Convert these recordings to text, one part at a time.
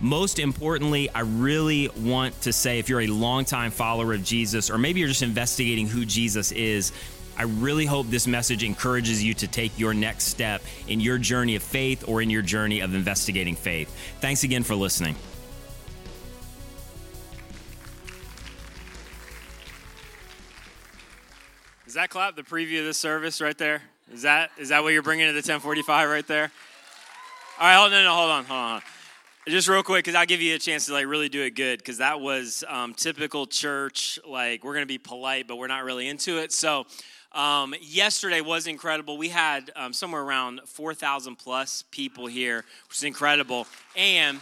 Most importantly, I really want to say if you're a longtime follower of Jesus, or maybe you're just investigating who Jesus is, I really hope this message encourages you to take your next step in your journey of faith or in your journey of investigating faith. Thanks again for listening. Is that clap the preview of this service right there? Is that is that what you're bringing to the 1045 right there? All right, hold, no, no, hold on, hold on just real quick because i'll give you a chance to like really do it good because that was um, typical church like we're gonna be polite but we're not really into it. So um, yesterday was incredible. We had um, somewhere around 4000 plus people here which is incredible. And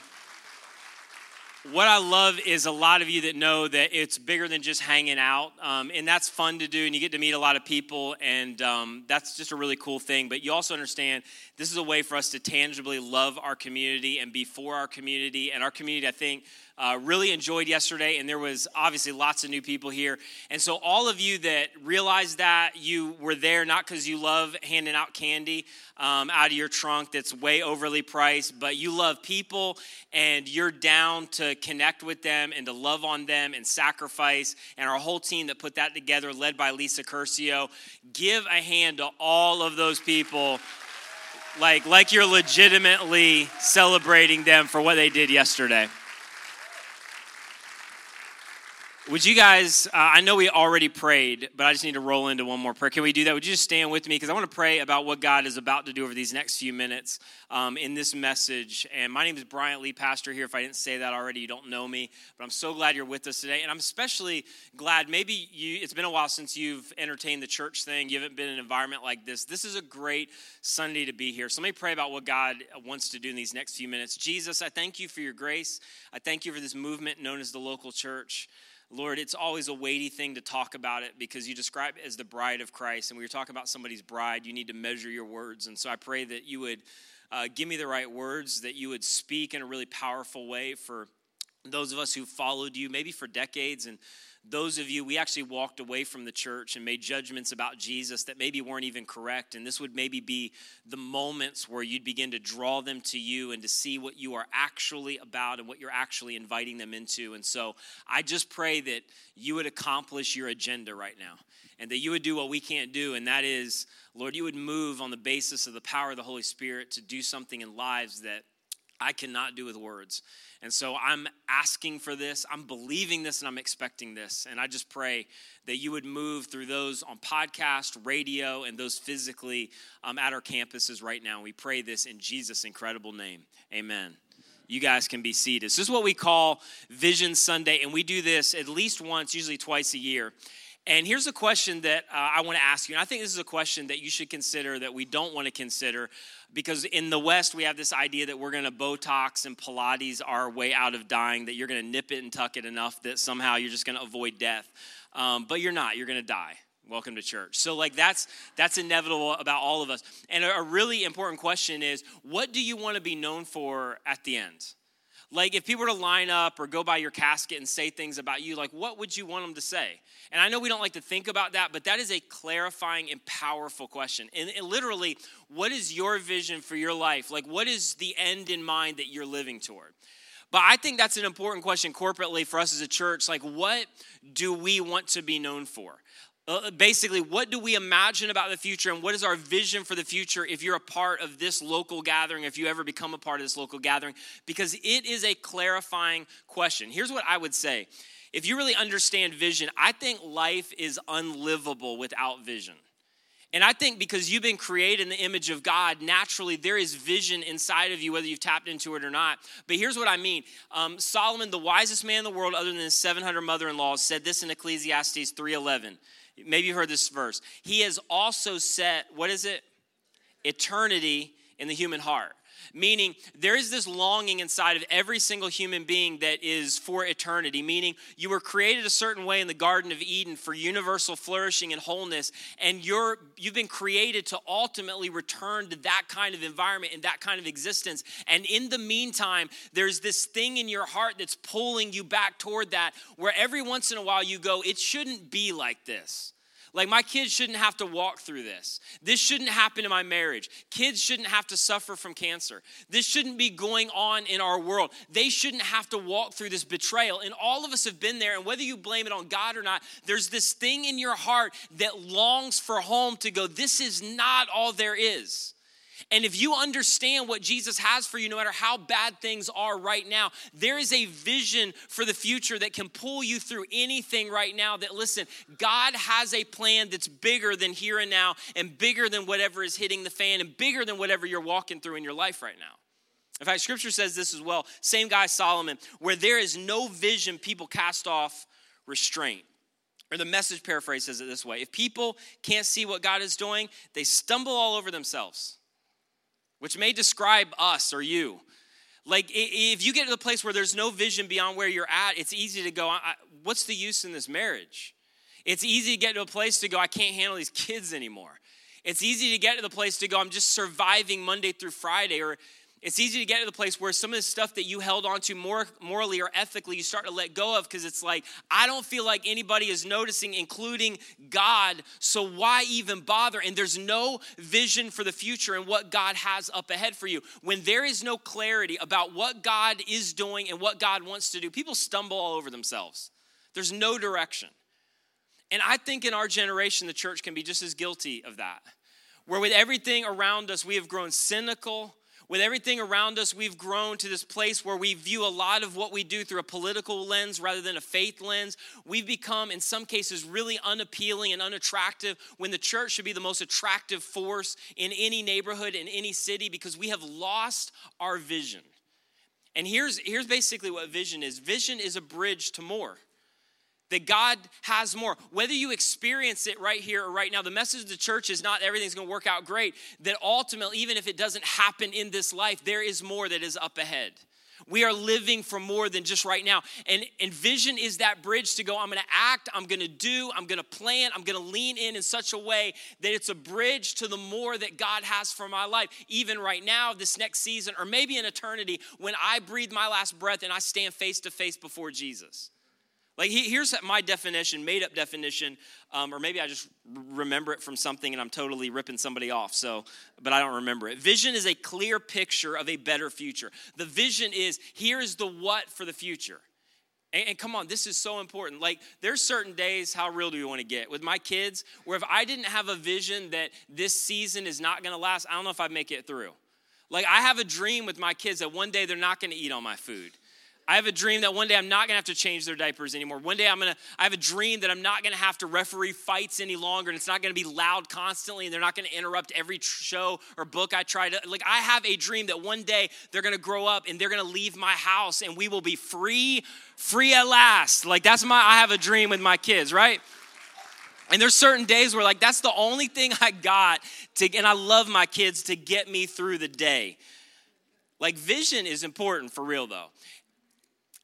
what I love is a lot of you that know that it's bigger than just hanging out, um, and that's fun to do, and you get to meet a lot of people, and um, that's just a really cool thing. But you also understand this is a way for us to tangibly love our community and be for our community, and our community, I think, uh, really enjoyed yesterday, and there was obviously lots of new people here. And so, all of you that realized that you were there not because you love handing out candy um, out of your trunk that's way overly priced, but you love people and you're down to connect with them and to love on them and sacrifice. And our whole team that put that together, led by Lisa Curcio, give a hand to all of those people like like you're legitimately celebrating them for what they did yesterday. Would you guys, uh, I know we already prayed, but I just need to roll into one more prayer. Can we do that? Would you just stand with me? Because I want to pray about what God is about to do over these next few minutes um, in this message. And my name is Bryant Lee, pastor here. If I didn't say that already, you don't know me, but I'm so glad you're with us today. And I'm especially glad, maybe you, it's been a while since you've entertained the church thing, you haven't been in an environment like this. This is a great Sunday to be here. So let me pray about what God wants to do in these next few minutes. Jesus, I thank you for your grace. I thank you for this movement known as the local church. Lord, it's always a weighty thing to talk about it because you describe it as the bride of Christ. And when you're talking about somebody's bride, you need to measure your words. And so I pray that you would uh, give me the right words, that you would speak in a really powerful way for those of us who followed you maybe for decades and those of you, we actually walked away from the church and made judgments about Jesus that maybe weren't even correct. And this would maybe be the moments where you'd begin to draw them to you and to see what you are actually about and what you're actually inviting them into. And so I just pray that you would accomplish your agenda right now and that you would do what we can't do. And that is, Lord, you would move on the basis of the power of the Holy Spirit to do something in lives that I cannot do with words. And so I'm asking for this, I'm believing this, and I'm expecting this. And I just pray that you would move through those on podcast, radio, and those physically um, at our campuses right now. We pray this in Jesus' incredible name. Amen. You guys can be seated. This is what we call Vision Sunday, and we do this at least once, usually twice a year. And here's a question that uh, I want to ask you. And I think this is a question that you should consider that we don't want to consider because in the West, we have this idea that we're going to Botox and Pilates our way out of dying, that you're going to nip it and tuck it enough that somehow you're just going to avoid death. Um, but you're not, you're going to die. Welcome to church. So, like, that's that's inevitable about all of us. And a, a really important question is what do you want to be known for at the end? Like, if people were to line up or go by your casket and say things about you, like, what would you want them to say? And I know we don't like to think about that, but that is a clarifying and powerful question. And, and literally, what is your vision for your life? Like, what is the end in mind that you're living toward? But I think that's an important question corporately for us as a church. Like, what do we want to be known for? Uh, basically, what do we imagine about the future and what is our vision for the future if you're a part of this local gathering, if you ever become a part of this local gathering? Because it is a clarifying question. Here's what I would say if you really understand vision, I think life is unlivable without vision. And I think because you've been created in the image of God, naturally there is vision inside of you, whether you've tapped into it or not. But here's what I mean um, Solomon, the wisest man in the world, other than his 700 mother-in-laws, said this in Ecclesiastes 3:11. Maybe you heard this verse. He has also set, what is it? Eternity in the human heart. Meaning there is this longing inside of every single human being that is for eternity, meaning you were created a certain way in the Garden of Eden for universal flourishing and wholeness, and you're, you've been created to ultimately return to that kind of environment and that kind of existence. And in the meantime, there's this thing in your heart that's pulling you back toward that, where every once in a while you go, it shouldn't be like this. Like, my kids shouldn't have to walk through this. This shouldn't happen in my marriage. Kids shouldn't have to suffer from cancer. This shouldn't be going on in our world. They shouldn't have to walk through this betrayal. And all of us have been there. And whether you blame it on God or not, there's this thing in your heart that longs for home to go, this is not all there is. And if you understand what Jesus has for you, no matter how bad things are right now, there is a vision for the future that can pull you through anything right now. That, listen, God has a plan that's bigger than here and now, and bigger than whatever is hitting the fan, and bigger than whatever you're walking through in your life right now. In fact, scripture says this as well. Same guy, Solomon, where there is no vision, people cast off restraint. Or the message paraphrase says it this way if people can't see what God is doing, they stumble all over themselves which may describe us or you. Like, if you get to the place where there's no vision beyond where you're at, it's easy to go, What's the use in this marriage? It's easy to get to a place to go, I can't handle these kids anymore. It's easy to get to the place to go, I'm just surviving Monday through Friday. Or it's easy to get to the place where some of the stuff that you held on to more morally or ethically, you start to let go of because it's like, I don't feel like anybody is noticing, including God. So why even bother? And there's no vision for the future and what God has up ahead for you. When there is no clarity about what God is doing and what God wants to do, people stumble all over themselves. There's no direction. And I think in our generation, the church can be just as guilty of that. Where with everything around us, we have grown cynical with everything around us, we've grown to this place where we view a lot of what we do through a political lens rather than a faith lens. We've become, in some cases, really unappealing and unattractive when the church should be the most attractive force in any neighborhood, in any city, because we have lost our vision. And here's, here's basically what vision is vision is a bridge to more that God has more. Whether you experience it right here or right now, the message of the church is not everything's going to work out great. That ultimately, even if it doesn't happen in this life, there is more that is up ahead. We are living for more than just right now. And, and vision is that bridge to go, I'm going to act, I'm going to do, I'm going to plan, I'm going to lean in in such a way that it's a bridge to the more that God has for my life, even right now, this next season, or maybe in eternity when I breathe my last breath and I stand face to face before Jesus. Like, here's my definition, made up definition, um, or maybe I just remember it from something and I'm totally ripping somebody off, so, but I don't remember it. Vision is a clear picture of a better future. The vision is here's the what for the future. And, and come on, this is so important. Like, there's certain days, how real do we want to get? With my kids, where if I didn't have a vision that this season is not gonna last, I don't know if I'd make it through. Like, I have a dream with my kids that one day they're not gonna eat all my food. I have a dream that one day I'm not gonna have to change their diapers anymore. One day I'm gonna, I have a dream that I'm not gonna have to referee fights any longer and it's not gonna be loud constantly and they're not gonna interrupt every show or book I try to. Like, I have a dream that one day they're gonna grow up and they're gonna leave my house and we will be free, free at last. Like, that's my, I have a dream with my kids, right? And there's certain days where, like, that's the only thing I got to, and I love my kids to get me through the day. Like, vision is important for real, though.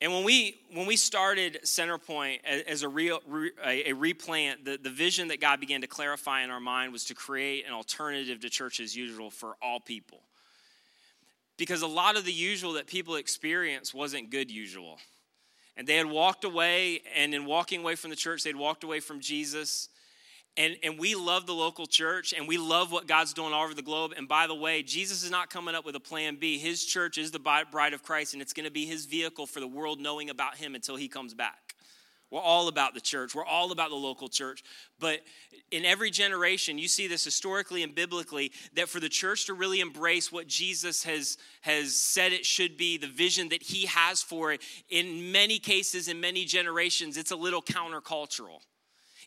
And when we when we started Centerpoint as a real a replant, the, the vision that God began to clarify in our mind was to create an alternative to church as usual for all people. Because a lot of the usual that people experience wasn't good usual. And they had walked away, and in walking away from the church, they'd walked away from Jesus. And, and we love the local church and we love what God's doing all over the globe. And by the way, Jesus is not coming up with a plan B. His church is the bride of Christ and it's going to be his vehicle for the world knowing about him until he comes back. We're all about the church. We're all about the local church. But in every generation, you see this historically and biblically that for the church to really embrace what Jesus has, has said it should be, the vision that he has for it, in many cases, in many generations, it's a little countercultural.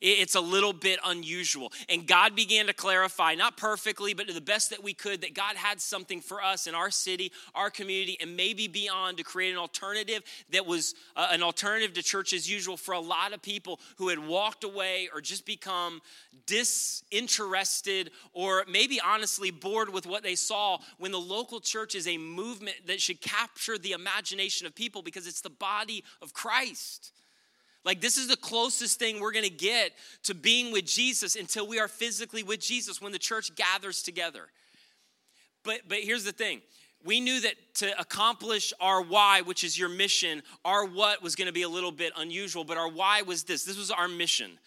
It's a little bit unusual. And God began to clarify, not perfectly, but to the best that we could, that God had something for us in our city, our community, and maybe beyond to create an alternative that was uh, an alternative to church as usual for a lot of people who had walked away or just become disinterested or maybe honestly bored with what they saw when the local church is a movement that should capture the imagination of people because it's the body of Christ. Like, this is the closest thing we're gonna get to being with Jesus until we are physically with Jesus when the church gathers together. But, but here's the thing we knew that to accomplish our why, which is your mission, our what was gonna be a little bit unusual, but our why was this this was our mission.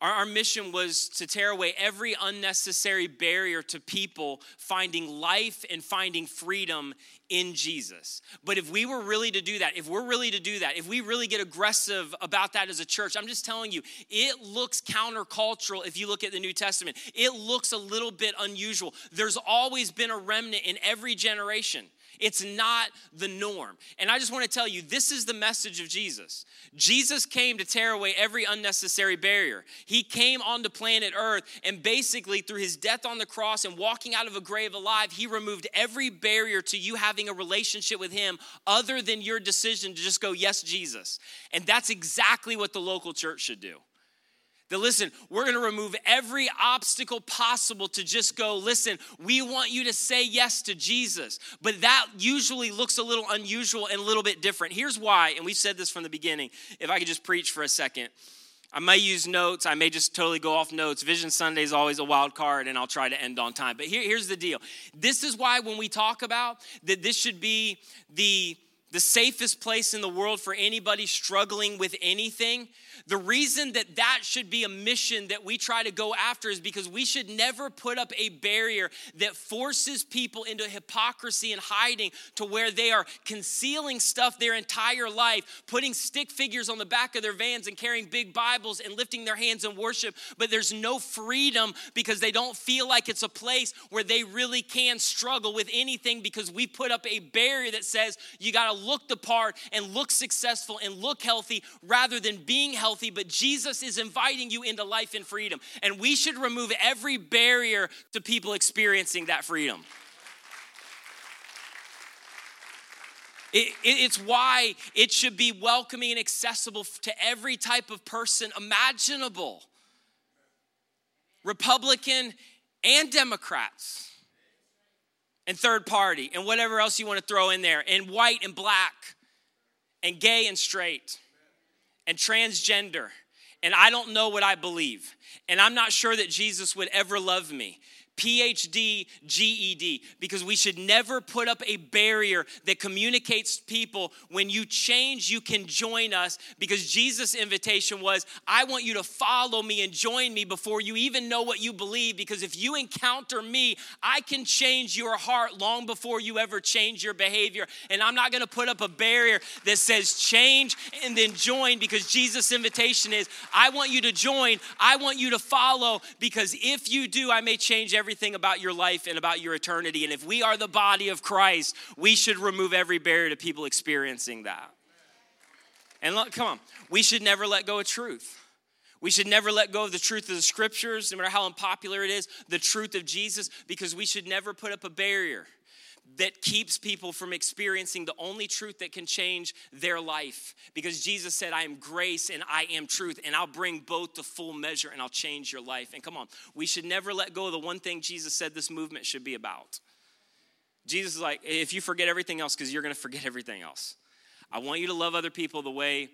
Our, our, mission was to tear away every unnecessary barrier to people finding life and finding freedom in Jesus. But if we were really to do that, if we're really to do that, if we really get aggressive about that as a church, I'm just telling you, it looks countercultural if you look at the New Testament. It looks a little bit unusual. There's always been a remnant in every generation. It's not the norm. And I just want to tell you this is the message of Jesus. Jesus came to tear away every unnecessary barrier. He came onto planet Earth, and basically, through his death on the cross and walking out of a grave alive, he removed every barrier to you having a relationship with him other than your decision to just go, Yes, Jesus. And that's exactly what the local church should do. That listen, we're gonna remove every obstacle possible to just go, listen, we want you to say yes to Jesus. But that usually looks a little unusual and a little bit different. Here's why, and we've said this from the beginning. If I could just preach for a second. I may use notes. I may just totally go off notes. Vision Sunday is always a wild card, and I'll try to end on time. But here, here's the deal. This is why when we talk about that this should be the the safest place in the world for anybody struggling with anything the reason that that should be a mission that we try to go after is because we should never put up a barrier that forces people into hypocrisy and hiding to where they are concealing stuff their entire life, putting stick figures on the back of their vans and carrying big Bibles and lifting their hands in worship, but there's no freedom because they don't feel like it's a place where they really can struggle with anything because we put up a barrier that says you got to look the part and look successful and look healthy rather than being healthy but Jesus is inviting you into life and freedom. And we should remove every barrier to people experiencing that freedom. It, it, it's why it should be welcoming and accessible to every type of person imaginable. Republican and Democrats, and third party, and whatever else you want to throw in there, and white and black, and gay and straight and transgender, and I don't know what I believe, and I'm not sure that Jesus would ever love me. PhD, GED, because we should never put up a barrier that communicates people when you change, you can join us. Because Jesus' invitation was, I want you to follow me and join me before you even know what you believe. Because if you encounter me, I can change your heart long before you ever change your behavior. And I'm not gonna put up a barrier that says change and then join, because Jesus' invitation is, I want you to join, I want you to follow, because if you do, I may change everything everything about your life and about your eternity. And if we are the body of Christ, we should remove every barrier to people experiencing that. And look, come on, we should never let go of truth. We should never let go of the truth of the scriptures, no matter how unpopular it is, the truth of Jesus, because we should never put up a barrier that keeps people from experiencing the only truth that can change their life. Because Jesus said, I am grace and I am truth, and I'll bring both to full measure and I'll change your life. And come on, we should never let go of the one thing Jesus said this movement should be about. Jesus is like, if you forget everything else, because you're going to forget everything else. I want you to love other people the way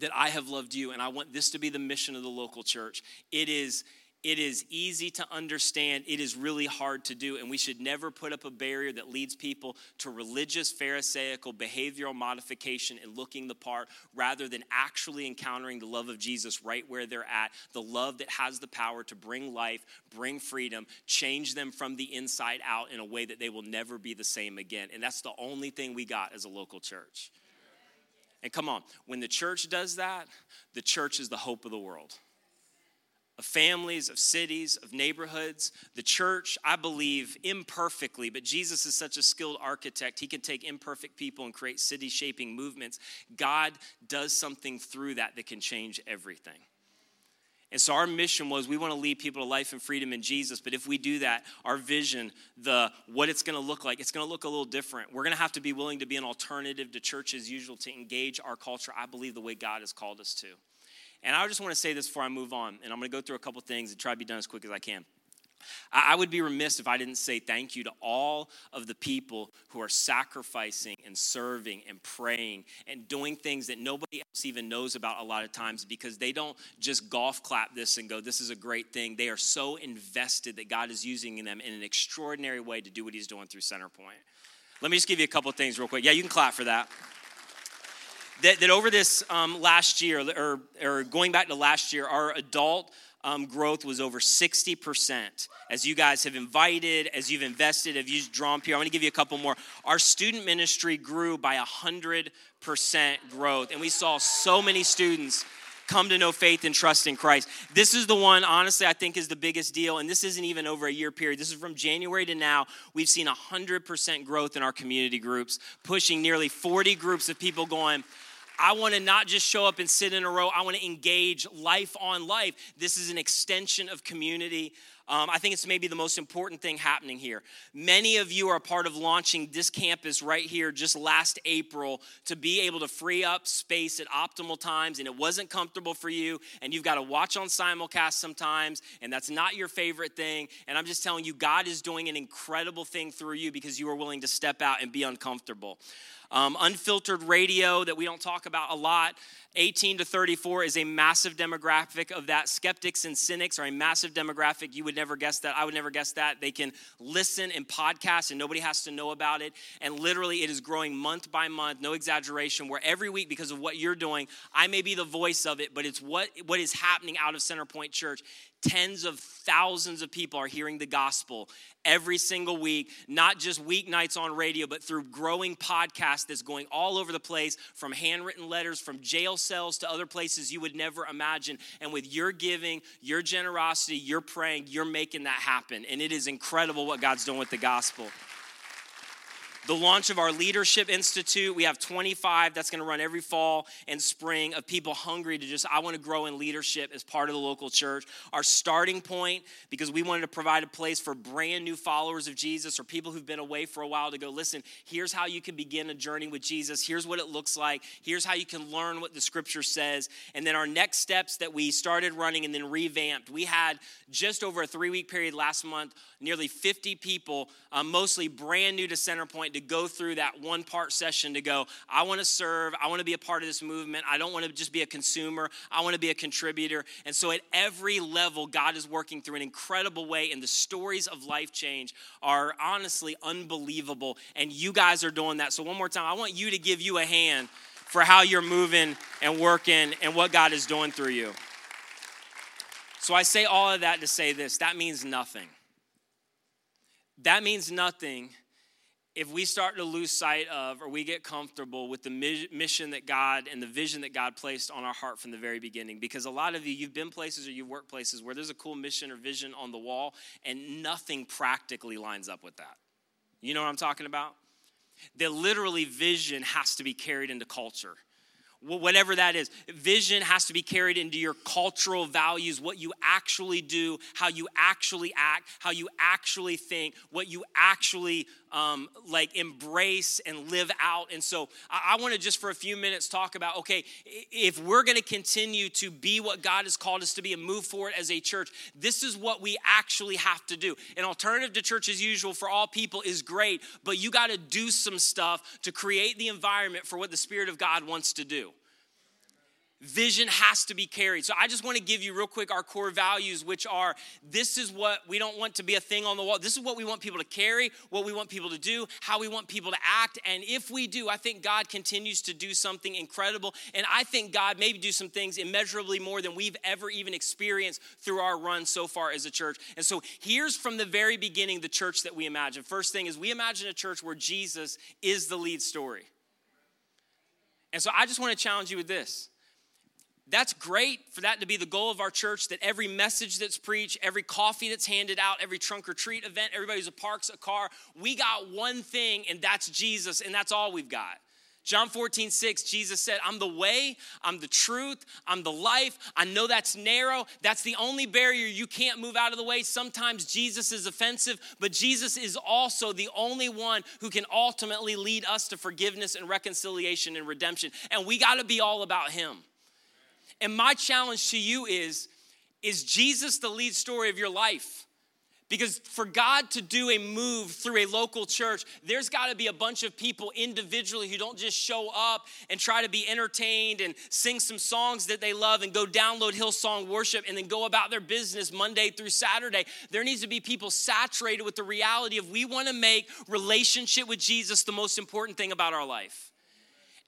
that I have loved you, and I want this to be the mission of the local church. It is it is easy to understand, it is really hard to do, and we should never put up a barrier that leads people to religious, Pharisaical, behavioral modification and looking the part rather than actually encountering the love of Jesus right where they're at, the love that has the power to bring life, bring freedom, change them from the inside out in a way that they will never be the same again. And that's the only thing we got as a local church. And come on, when the church does that, the church is the hope of the world of families, of cities, of neighborhoods. The church, I believe, imperfectly, but Jesus is such a skilled architect. He can take imperfect people and create city shaping movements. God does something through that that can change everything. And so our mission was we want to lead people to life and freedom in Jesus. But if we do that, our vision, the what it's going to look like, it's going to look a little different. We're going to have to be willing to be an alternative to church as usual to engage our culture. I believe the way God has called us to. And I just want to say this before I move on, and I'm going to go through a couple things and try to be done as quick as I can. I would be remiss if I didn't say thank you to all of the people who are sacrificing and serving and praying and doing things that nobody else even knows about a lot of times because they don't just golf clap this and go, This is a great thing. They are so invested that God is using them in an extraordinary way to do what He's doing through Centerpoint. Let me just give you a couple things real quick. Yeah, you can clap for that that, that over this um, last year, or, or going back to last year, our adult um, growth was over 60%. As you guys have invited, as you've invested, have used drawn here. I'm to give you a couple more. Our student ministry grew by 100% growth, and we saw so many students come to know faith and trust in Christ. This is the one, honestly, I think is the biggest deal. And this isn't even over a year period. This is from January to now. We've seen 100% growth in our community groups, pushing nearly 40 groups of people going, I want to not just show up and sit in a row. I want to engage life on life. This is an extension of community. Um, I think it's maybe the most important thing happening here. Many of you are a part of launching this campus right here just last April to be able to free up space at optimal times, and it wasn't comfortable for you, and you've got to watch on simulcast sometimes, and that's not your favorite thing. And I'm just telling you, God is doing an incredible thing through you because you are willing to step out and be uncomfortable. Um, unfiltered radio that we don't talk about a lot. 18 to 34 is a massive demographic of that. Skeptics and cynics are a massive demographic. You would never guess that. I would never guess that. They can listen and podcast, and nobody has to know about it. And literally, it is growing month by month, no exaggeration, where every week, because of what you're doing, I may be the voice of it, but it's what, what is happening out of Centerpoint Church tens of thousands of people are hearing the gospel every single week, not just weeknights on radio, but through growing podcasts that's going all over the place from handwritten letters, from jail cells to other places you would never imagine. And with your giving, your generosity, your praying, you're making that happen. And it is incredible what God's doing with the gospel the launch of our Leadership Institute. We have 25 that's going to run every fall and spring of people hungry to just, I want to grow in leadership as part of the local church. Our starting point, because we wanted to provide a place for brand new followers of Jesus or people who've been away for a while to go, listen, here's how you can begin a journey with Jesus. Here's what it looks like. Here's how you can learn what the scripture says. And then our next steps that we started running and then revamped. We had just over a three week period last month, nearly 50 people, uh, mostly brand new to Centerpoint to go through that one part session to go, I want to serve, I want to be a part of this movement. I don't want to just be a consumer, I want to be a contributor. And so at every level, God is working through an incredible way, and the stories of life change are honestly unbelievable. And you guys are doing that. So, one more time, I want you to give you a hand for how you're moving and working and what God is doing through you. So I say all of that to say this that means nothing. That means nothing if we start to lose sight of or we get comfortable with the mission that God and the vision that God placed on our heart from the very beginning. Because a lot of you, you've been places or you've worked places where there's a cool mission or vision on the wall and nothing practically lines up with that. You know what I'm talking about? That literally vision has to be carried into culture whatever that is. Vision has to be carried into your cultural values, what you actually do, how you actually act, how you actually think, what you actually um, like embrace and live out. And so I, I want to just for a few minutes talk about okay, if we're going to continue to be what God has called us to be and move forward as a church, this is what we actually have to do. An alternative to church as usual for all people is great, but you got to do some stuff to create the environment for what the Spirit of God wants to do vision has to be carried. So I just want to give you real quick our core values, which are this is what we don't want to be a thing on the wall. This is what we want people to carry, what we want people to do, how we want people to act. And if we do, I think God continues to do something incredible. And I think God maybe do some things immeasurably more than we've ever even experienced through our run so far as a church. And so here's from the very beginning the church that we imagine. First thing is we imagine a church where Jesus is the lead story. And so I just want to challenge you with this that's great for that to be the goal of our church that every message that's preached, every coffee that's handed out, every trunk or treat event, everybody who's a parks a car, we got one thing, and that's Jesus, and that's all we've got. John 14, 6, Jesus said, I'm the way, I'm the truth, I'm the life. I know that's narrow. That's the only barrier you can't move out of the way. Sometimes Jesus is offensive, but Jesus is also the only one who can ultimately lead us to forgiveness and reconciliation and redemption. And we got to be all about Him. And my challenge to you is is Jesus the lead story of your life? Because for God to do a move through a local church, there's got to be a bunch of people individually who don't just show up and try to be entertained and sing some songs that they love and go download Hillsong worship and then go about their business Monday through Saturday. There needs to be people saturated with the reality of we want to make relationship with Jesus the most important thing about our life.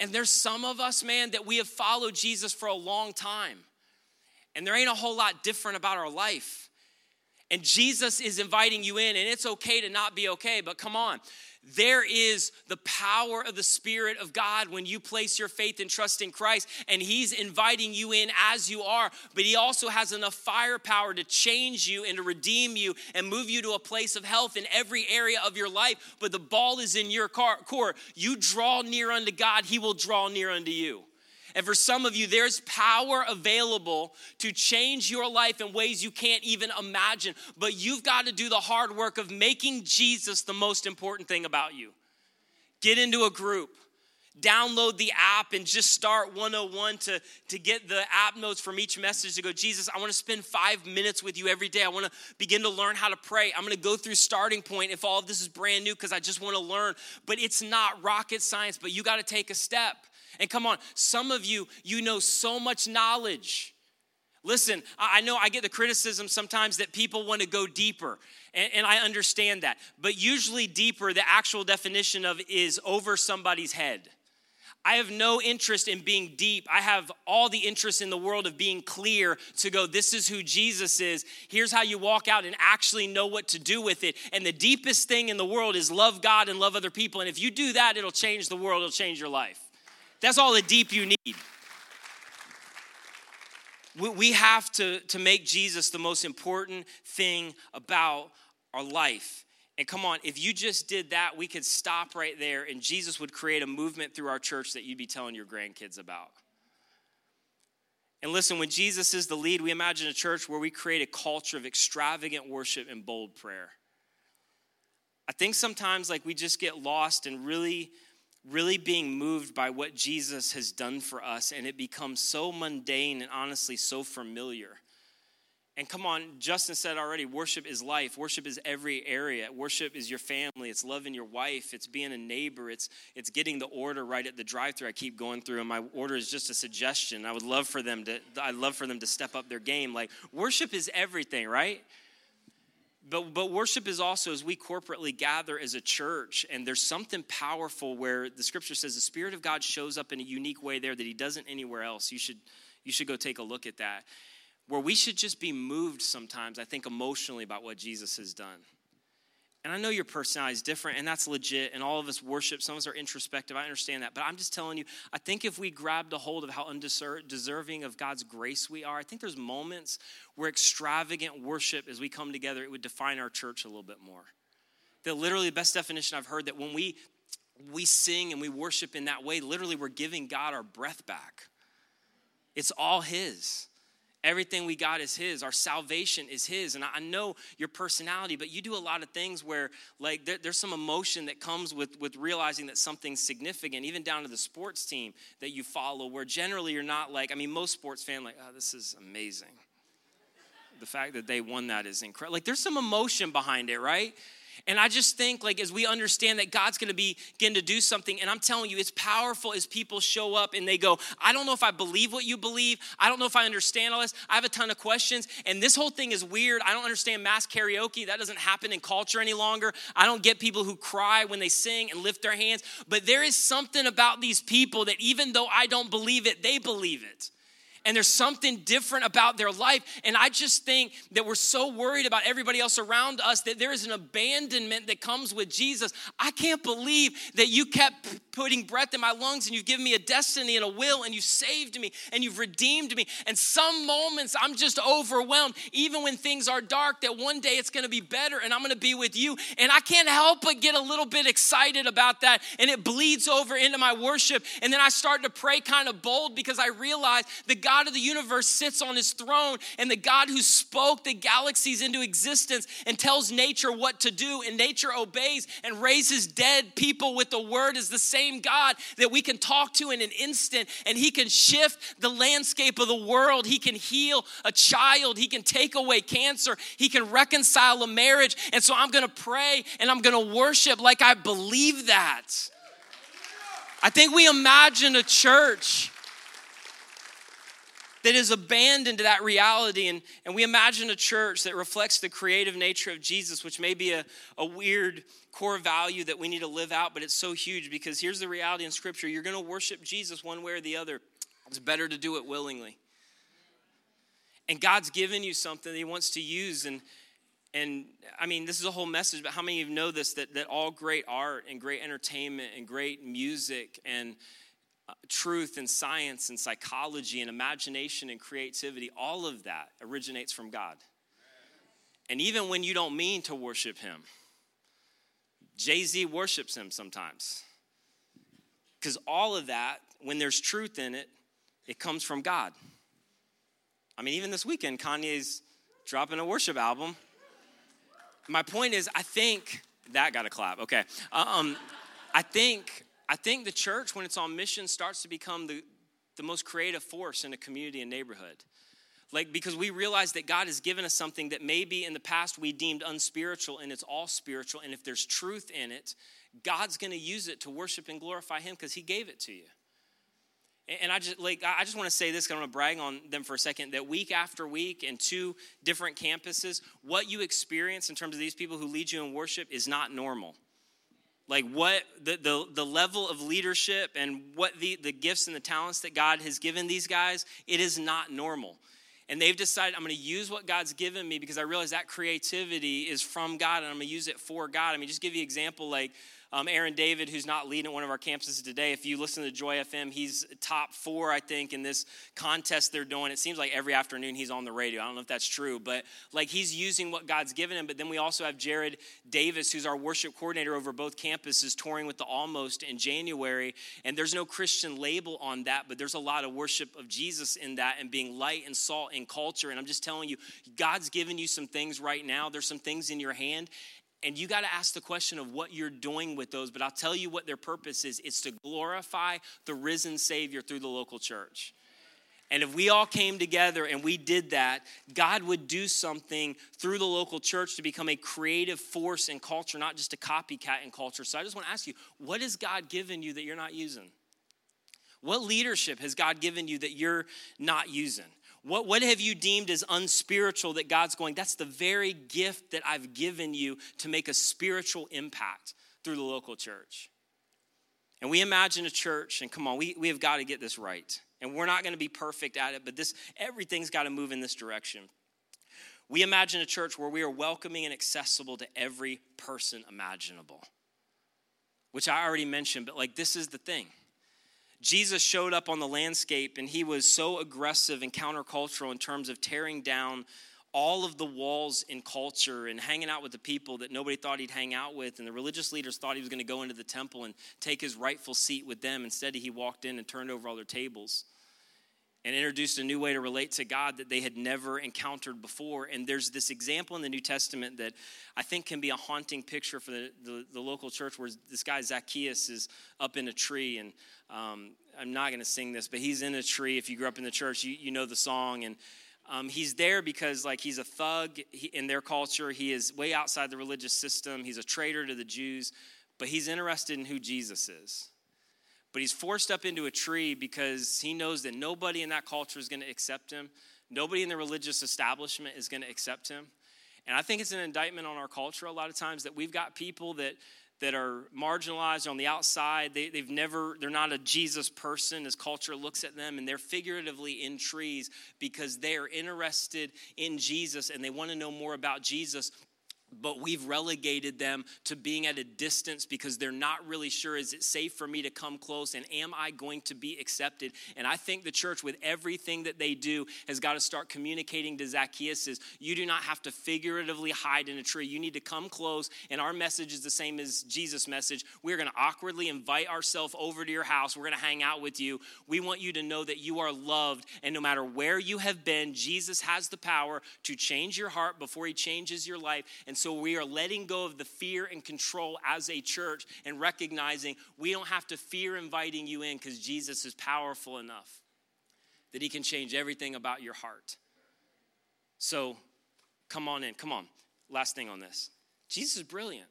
And there's some of us, man, that we have followed Jesus for a long time. And there ain't a whole lot different about our life. And Jesus is inviting you in, and it's okay to not be okay, but come on. There is the power of the Spirit of God when you place your faith and trust in Christ, and He's inviting you in as you are. But He also has enough firepower to change you and to redeem you and move you to a place of health in every area of your life. But the ball is in your court. You draw near unto God, He will draw near unto you. And for some of you, there's power available to change your life in ways you can't even imagine. But you've got to do the hard work of making Jesus the most important thing about you. Get into a group, download the app, and just start 101 to, to get the app notes from each message to go, Jesus, I want to spend five minutes with you every day. I want to begin to learn how to pray. I'm going to go through starting point if all of this is brand new because I just want to learn. But it's not rocket science, but you got to take a step. And come on, some of you, you know so much knowledge. Listen, I know I get the criticism sometimes that people want to go deeper, and, I understand that. But usually, deeper, the actual definition of is over somebody's head. I have no interest in being deep. I have all the interest in the world of being clear to go, this is who Jesus is. Here's how you walk out and actually know what to do with it. And the deepest thing in the world is love God and love other people. And if you do that, it'll change the world, it'll change your life. That's all the deep you need. We have to, to make Jesus the most important thing about our life. And come on, if you just did that, we could stop right there and Jesus would create a movement through our church that you'd be telling your grandkids about. And listen, when Jesus is the lead, we imagine a church where we create a culture of extravagant worship and bold prayer. I think sometimes like we just get lost and really really being moved by what Jesus has done for us, and it becomes so mundane and honestly so familiar. And come on, Justin said already worship is life. Worship is every area. Worship is your family. It's loving your wife. It's being a neighbor. It's, it's getting the order right at the drive through I keep going through, and my order is just a suggestion. I would love for them to, I'd love for them to step up their game. Like, worship is everything, right? But, but worship is also as we corporately gather as a church, and there's something powerful where the scripture says the Spirit of God shows up in a unique way there that He doesn't anywhere else. You should, you should go take a look at that. Where we should just be moved sometimes, I think, emotionally about what Jesus has done. And I know your personality is different, and that's legit, and all of us worship. Some of us are introspective. I understand that. But I'm just telling you, I think if we grabbed a hold of how undeserving of God's grace we are, I think there's moments where extravagant worship, as we come together, it would define our church a little bit more. That literally, the best definition I've heard that when we we sing and we worship in that way, literally, we're giving God our breath back. It's all His. Everything we got is His. Our salvation is His. And I know your personality, but you do a lot of things where, like, there, there's some emotion that comes with, with realizing that something's significant, even down to the sports team that you follow, where generally you're not like, I mean, most sports fan like, oh, this is amazing. The fact that they won that is incredible. Like, there's some emotion behind it, right? And I just think, like, as we understand that God's gonna begin to do something, and I'm telling you, it's powerful as people show up and they go, I don't know if I believe what you believe. I don't know if I understand all this. I have a ton of questions. And this whole thing is weird. I don't understand mass karaoke. That doesn't happen in culture any longer. I don't get people who cry when they sing and lift their hands. But there is something about these people that even though I don't believe it, they believe it. And there's something different about their life. And I just think that we're so worried about everybody else around us that there is an abandonment that comes with Jesus. I can't believe that you kept putting breath in my lungs and you've given me a destiny and a will and you saved me and you've redeemed me. And some moments I'm just overwhelmed, even when things are dark, that one day it's gonna be better and I'm gonna be with you. And I can't help but get a little bit excited about that. And it bleeds over into my worship. And then I start to pray kind of bold because I realize that God of the universe sits on his throne and the God who spoke the galaxies into existence and tells nature what to do, and nature obeys and raises dead people with the word is the same God that we can talk to in an instant, and he can shift the landscape of the world. He can heal a child, he can take away cancer, he can reconcile a marriage. And so I'm gonna pray and I'm gonna worship like I believe that. I think we imagine a church that is abandoned to that reality. And, and we imagine a church that reflects the creative nature of Jesus, which may be a, a weird core value that we need to live out, but it's so huge because here's the reality in Scripture you're going to worship Jesus one way or the other. It's better to do it willingly. And God's given you something that He wants to use. And, and I mean, this is a whole message, but how many of you know this that, that all great art and great entertainment and great music and truth and science and psychology and imagination and creativity, all of that originates from God. And even when you don't mean to worship Him, Jay Z worships Him sometimes. Because all of that, when there's truth in it, it comes from God. I mean, even this weekend, Kanye's dropping a worship album. My point is, I think that got a clap. Okay. Um, I think I think the church, when it's on mission, starts to become the, the most creative force in a community and neighborhood. Like, because we realize that God has given us something that maybe in the past we deemed unspiritual and it's all spiritual. And if there's truth in it, God's going to use it to worship and glorify Him because He gave it to you. And I just like I just want to say this. Because I want to brag on them for a second. That week after week, in two different campuses, what you experience in terms of these people who lead you in worship is not normal like what the, the, the level of leadership and what the, the gifts and the talents that god has given these guys it is not normal. And they've decided i'm going to use what god's given me because i realize that creativity is from god and i'm going to use it for god. I mean just give you an example like um, Aaron David, who's not leading at one of our campuses today, if you listen to Joy FM, he's top four, I think, in this contest they're doing. It seems like every afternoon he's on the radio. I don't know if that's true, but like he's using what God's given him. But then we also have Jared Davis, who's our worship coordinator over both campuses, touring with the Almost in January. And there's no Christian label on that, but there's a lot of worship of Jesus in that and being light and salt in culture. And I'm just telling you, God's given you some things right now. There's some things in your hand, and you got to ask the question of what you're doing with those. But I'll tell you what their purpose is it's to glorify the risen Savior through the local church. And if we all came together and we did that, God would do something through the local church to become a creative force in culture, not just a copycat in culture. So I just want to ask you, what has God given you that you're not using? What leadership has God given you that you're not using? What, what have you deemed as unspiritual that God's going, that's the very gift that I've given you to make a spiritual impact through the local church? And we imagine a church, and come on, we, we have got to get this right. And we're not going to be perfect at it, but this everything's got to move in this direction. We imagine a church where we are welcoming and accessible to every person imaginable, which I already mentioned, but like this is the thing. Jesus showed up on the landscape and he was so aggressive and countercultural in terms of tearing down all of the walls in culture and hanging out with the people that nobody thought he'd hang out with. And the religious leaders thought he was going to go into the temple and take his rightful seat with them. Instead, he walked in and turned over all their tables and introduced a new way to relate to God that they had never encountered before. And there's this example in the New Testament that I think can be a haunting picture for the, the, the local church where this guy Zacchaeus is up in a tree. And um, I'm not going to sing this, but he's in a tree. If you grew up in the church, you, you know the song. And um, he's there because like he's a thug he, in their culture. He is way outside the religious system. He's a traitor to the Jews, but he's interested in who Jesus is but he's forced up into a tree because he knows that nobody in that culture is going to accept him. Nobody in the religious establishment is going to accept him. And I think it's an indictment on our culture a lot of times that we've got people that that are marginalized on the outside. They, they've never, they're not a Jesus person as culture looks at them, and they're figuratively in trees because they are interested in Jesus and they want to know more about Jesus but we've relegated them to being at a distance because they're not really sure is it safe for me to come close and am I going to be accepted? And I think the church, with everything that they do, has got to start communicating to Zacchaeus is you do not have to figuratively hide in a tree. You need to come close, and our message is the same as Jesus' message. We're going to awkwardly invite ourselves over to your house. We're going to hang out with you. We want you to know that you are loved, and no matter where you have been, Jesus has the power to change your heart before he changes your life. And so we are letting go of the fear and control as a church and recognizing we don't have to fear inviting you in because Jesus is powerful enough that he can change everything about your heart. So come on in. Come on. Last thing on this Jesus is brilliant.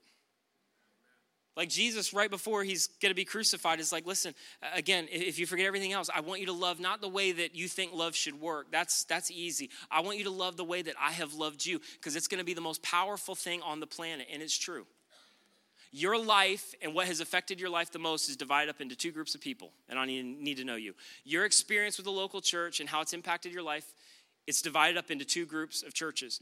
Like Jesus, right before he's going to be crucified, is like, listen, again, if you forget everything else, I want you to love not the way that you think love should work. That's that's easy. I want you to love the way that I have loved you, because it's going to be the most powerful thing on the planet, and it's true. Your life and what has affected your life the most is divided up into two groups of people, and I need, to know you. Your experience with the local church and how it's impacted your life, it's divided up into two groups of churches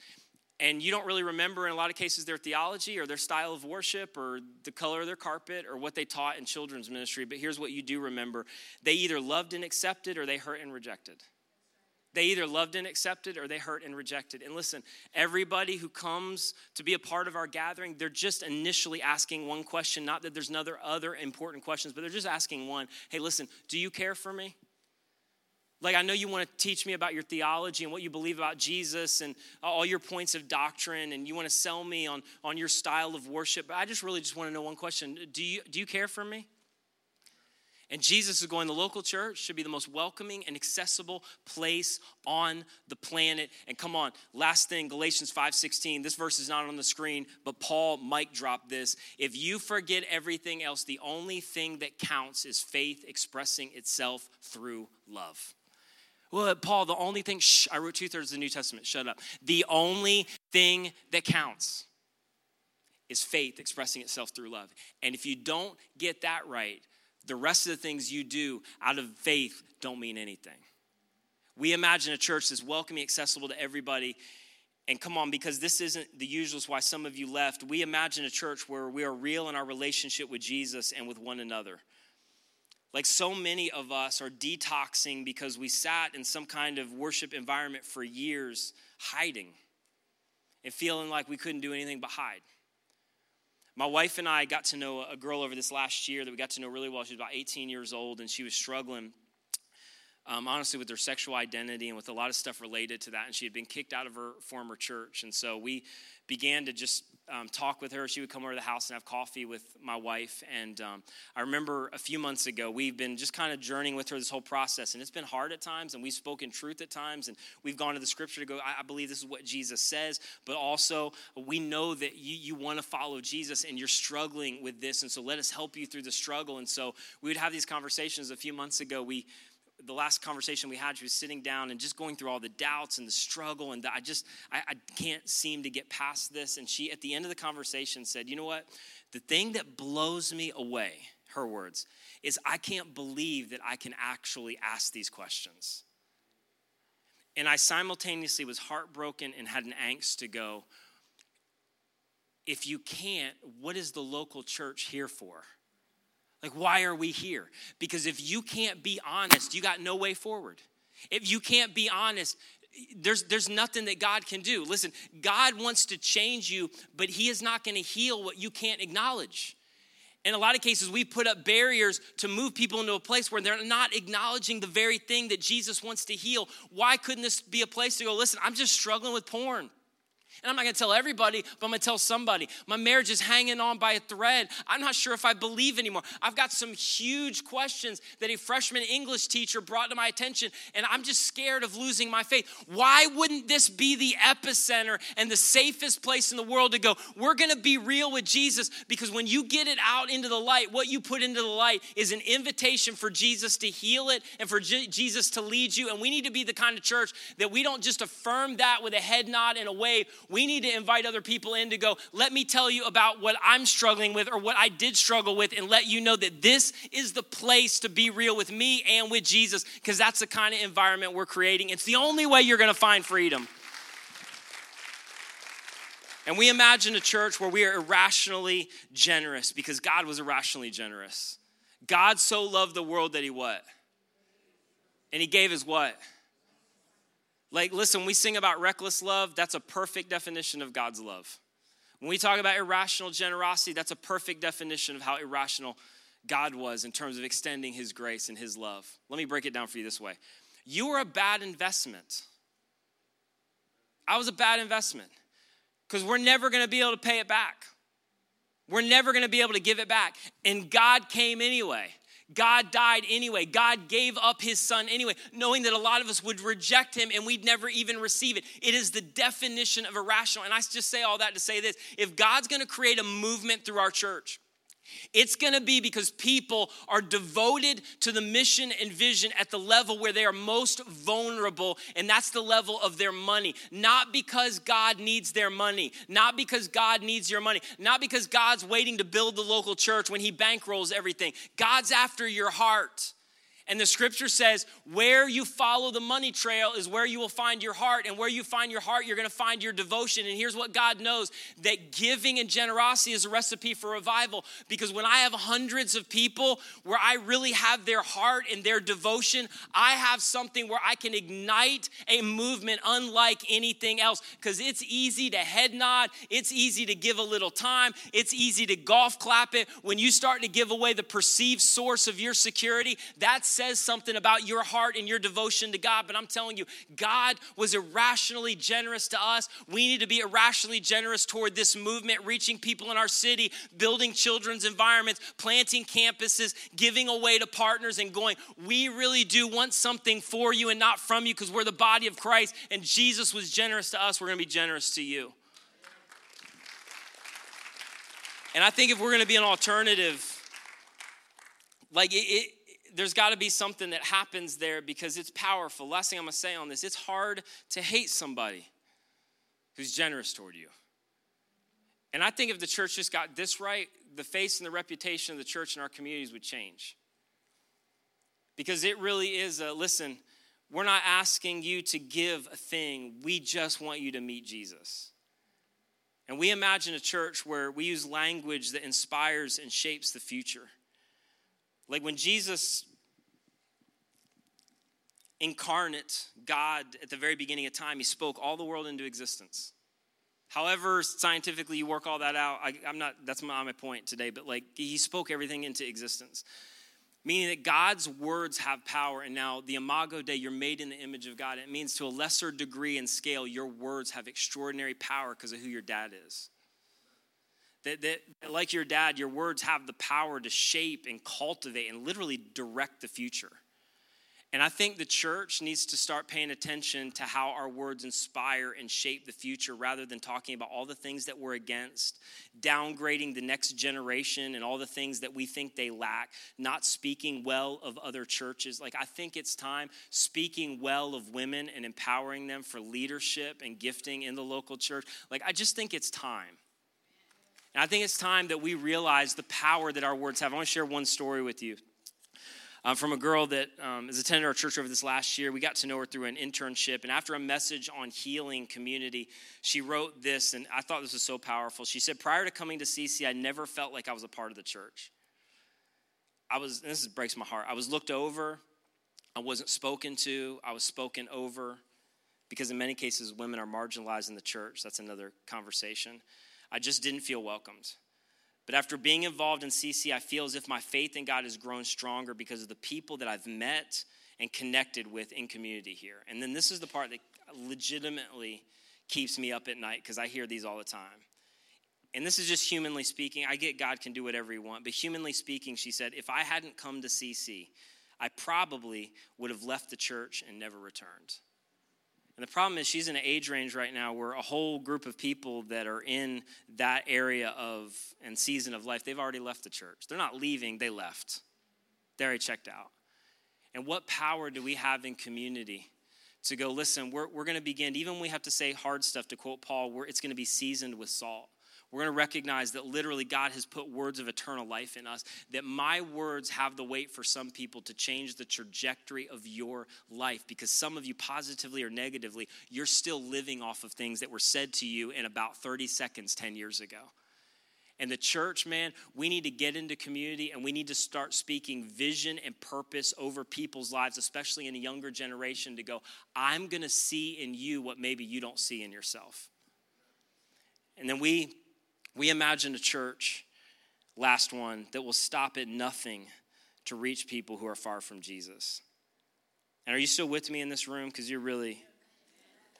and you don't really remember in a lot of cases their theology or their style of worship or the color of their carpet or what they taught in children's ministry but here's what you do remember. They either loved and accepted or they hurt and rejected. They either loved and accepted or they hurt and rejected. And listen everybody who comes to be a part of our gathering they're just initially asking one question not that there's another other important questions but they're just asking one hey listen do you care for me like, I know you want to teach me about your theology and what you believe about Jesus and all your points of doctrine, and you want to sell me on, on your style of worship. But I just really just want to know one question Do you, do you care for me? And Jesus is going, the local church should be the most welcoming and accessible place on the planet. And come on, last thing, Galatians 5:16. This verse is not on the screen, but Paul mic dropped this. If you forget everything else, the only thing that counts is faith expressing itself through love. Well, Paul, the only thing, shh, I wrote two thirds of the New Testament, shut up. The only thing that counts is faith expressing itself through love. And if you don't get that right, the rest of the things you do out of faith don't mean anything. We imagine a church that's welcoming, accessible to everybody. And come on, because this isn't the usual, why some of you left. We imagine a church where we are real in our relationship with Jesus and with one another. Like so many of us are detoxing because we sat in some kind of worship environment for years, hiding and feeling like we couldn't do anything but hide. My wife and I got to know a girl over this last year that we got to know really well. She was about 18 years old and she was struggling, um, honestly, with her sexual identity and with a lot of stuff related to that. And she had been kicked out of her former church. And so we began to just um, talk with her. She would come over to the house and have coffee with my wife. And um, I remember a few months ago, we've been just kind of journeying with her this whole process. And it's been hard at times, and we've spoken truth at times. And we've gone to the scripture to go, I, I believe this is what Jesus says. But also, we know that you, you want to follow Jesus and you're struggling with this. And so let us help you through the struggle. And so we would have these conversations. A few months ago, we the last conversation we had, she was sitting down and just going through all the doubts and the struggle, and I just I, I, can't seem to get past this. And she, at the end of the conversation, said, "You know what? The thing that blows me away, her words, is I can't believe that I can actually ask these questions." And I simultaneously was heartbroken and had an angst to go. If you can't, what is the local church here for? Like, why are we here? Because if you can't be honest, you got no way forward. If you can't be honest, there's, there's nothing that God can do. Listen, God wants to change you, but He is not going to heal what you can't acknowledge. In a lot of cases, we put up barriers to move people into a place where they're not acknowledging the very thing that Jesus wants to heal. Why couldn't this be a place to go, listen, I'm just struggling with porn? And I'm not gonna tell everybody, but I'm gonna tell somebody. My marriage is hanging on by a thread. I'm not sure if I believe anymore. I've got some huge questions that a freshman English teacher brought to my attention, and I'm just scared of losing my faith. Why wouldn't this be the epicenter and the safest place in the world to go? We're gonna be real with Jesus because when you get it out into the light, what you put into the light is an invitation for Jesus to heal it and for Jesus to lead you. And we need to be the kind of church that we don't just affirm that with a head nod and a wave we need to invite other people in to go, let me tell you about what I'm struggling with or what I did struggle with, and let you know that this is the place to be real with me and with Jesus, because that's the kind of environment we're creating. It's the only way you're gonna find freedom. And we imagine a church where we are irrationally generous because God was irrationally generous. God so loved the world that he what? And he gave his what? Like, listen, we sing about reckless love, that's a perfect definition of God's love. When we talk about irrational generosity, that's a perfect definition of how irrational God was in terms of extending his grace and his love. Let me break it down for you this way You were a bad investment. I was a bad investment because we're never going to be able to pay it back. We're never going to be able to give it back. And God came anyway. God died anyway. God gave up his son anyway, knowing that a lot of us would reject him and we'd never even receive it. It is the definition of irrational. And I just say all that to say this if God's gonna create a movement through our church, it's going to be because people are devoted to the mission and vision at the level where they are most vulnerable, and that's the level of their money. Not because God needs their money, not because God needs your money, not because God's waiting to build the local church when He bankrolls everything. God's after your heart. And the scripture says, where you follow the money trail is where you will find your heart. And where you find your heart, you're going to find your devotion. And here's what God knows that giving and generosity is a recipe for revival. Because when I have hundreds of people where I really have their heart and their devotion, I have something where I can ignite a movement unlike anything else. Because it's easy to head nod, it's easy to give a little time, it's easy to golf clap it. When you start to give away the perceived source of your security, that's says something about your heart and your devotion to God. But I'm telling you, God was irrationally generous to us. We need to be irrationally generous toward this movement, reaching people in our city, building children's environments, planting campuses, giving away to partners, and going, we really do want something for you and not from you because we're the body of Christ. And Jesus was generous to us. We're going to be generous to you. And I think if we're going to be an alternative, like it, it, there's got to be something that happens there because it's powerful. Last thing I'm going to say on this it's hard to hate somebody who's generous toward you. And I think if the church just got this right, the face and the reputation of the church in our communities would change. Because it really is a listen, we're not asking you to give a thing, we just want you to meet Jesus. And we imagine a church where we use language that inspires and shapes the future. Like when Jesus incarnate God at the very beginning of time, he spoke all the world into existence. However, scientifically you work all that out, I, am not, that's not my point today, but like he spoke everything into existence. Meaning that God's words have power, and now the Imago Dei, you're made in the image of God. It means to a lesser degree and scale, your words have extraordinary power because of who your dad is. That, that, like your dad, your words have the power to shape and cultivate and literally direct the future. And I think the church needs to start paying attention to how our words inspire and shape the future rather than talking about all the things that we're against, downgrading the next generation and all the things that we think they lack, not speaking well of other churches. Like, I think it's time speaking well of women and empowering them for leadership and gifting in the local church. Like, I just think it's time. And I think it's time that we realize the power that our words have. I want to share one story with you. Um, from a girl that um, has attended our church over this last year. We got to know her through an internship. And after a message on healing community, she wrote this, and I thought this was so powerful. She said, Prior to coming to CC, I never felt like I was a part of the church. I was, this breaks my heart. I was looked over, I wasn't spoken to, I was spoken over, because in many cases, women are marginalized in the church. That's another conversation. I just didn't feel welcomed. But after being involved in CC, I feel as if my faith in God has grown stronger because of the people that I've met and connected with in community here. And then this is the part that legitimately keeps me up at night because I hear these all the time. And this is just humanly speaking. I get God can do whatever he wants, but humanly speaking, she said, if I hadn't come to CC, I probably would have left the church and never returned. And the problem is, she's in an age range right now where a whole group of people that are in that area of and season of life, they've already left the church. They're not leaving, they left. They already checked out. And what power do we have in community to go, listen, we're, we're going to begin, even when we have to say hard stuff, to quote Paul, it's going to be seasoned with salt. We're going to recognize that literally God has put words of eternal life in us, that my words have the weight for some people to change the trajectory of your life because some of you, positively or negatively, you're still living off of things that were said to you in about 30 seconds 10 years ago. And the church, man, we need to get into community and we need to start speaking vision and purpose over people's lives, especially in a younger generation, to go, I'm going to see in you what maybe you don't see in yourself. And then we we imagine a church, last one, that will stop at nothing to reach people who are far from Jesus. And are you still with me in this room? Because you're really,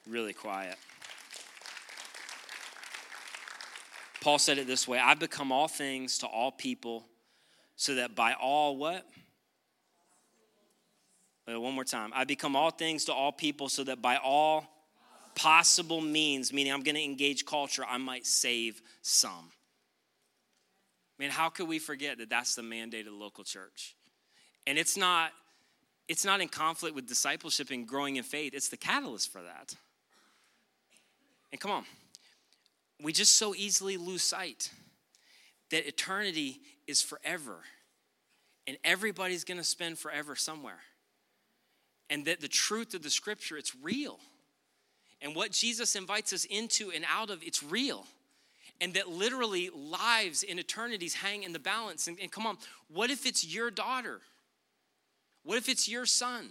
really quiet. Paul said it this way I become all things to all people so that by all what? One more time. I become all things to all people so that by all possible means, meaning I'm going to engage culture, I might save some. Man, how could we forget that that's the mandate of the local church? And it's not it's not in conflict with discipleship and growing in faith. It's the catalyst for that. And come on. We just so easily lose sight that eternity is forever. And everybody's going to spend forever somewhere. And that the truth of the scripture it's real. And what Jesus invites us into and out of, it's real. And that literally lives in eternities hang in the balance. And, and come on, what if it's your daughter? What if it's your son?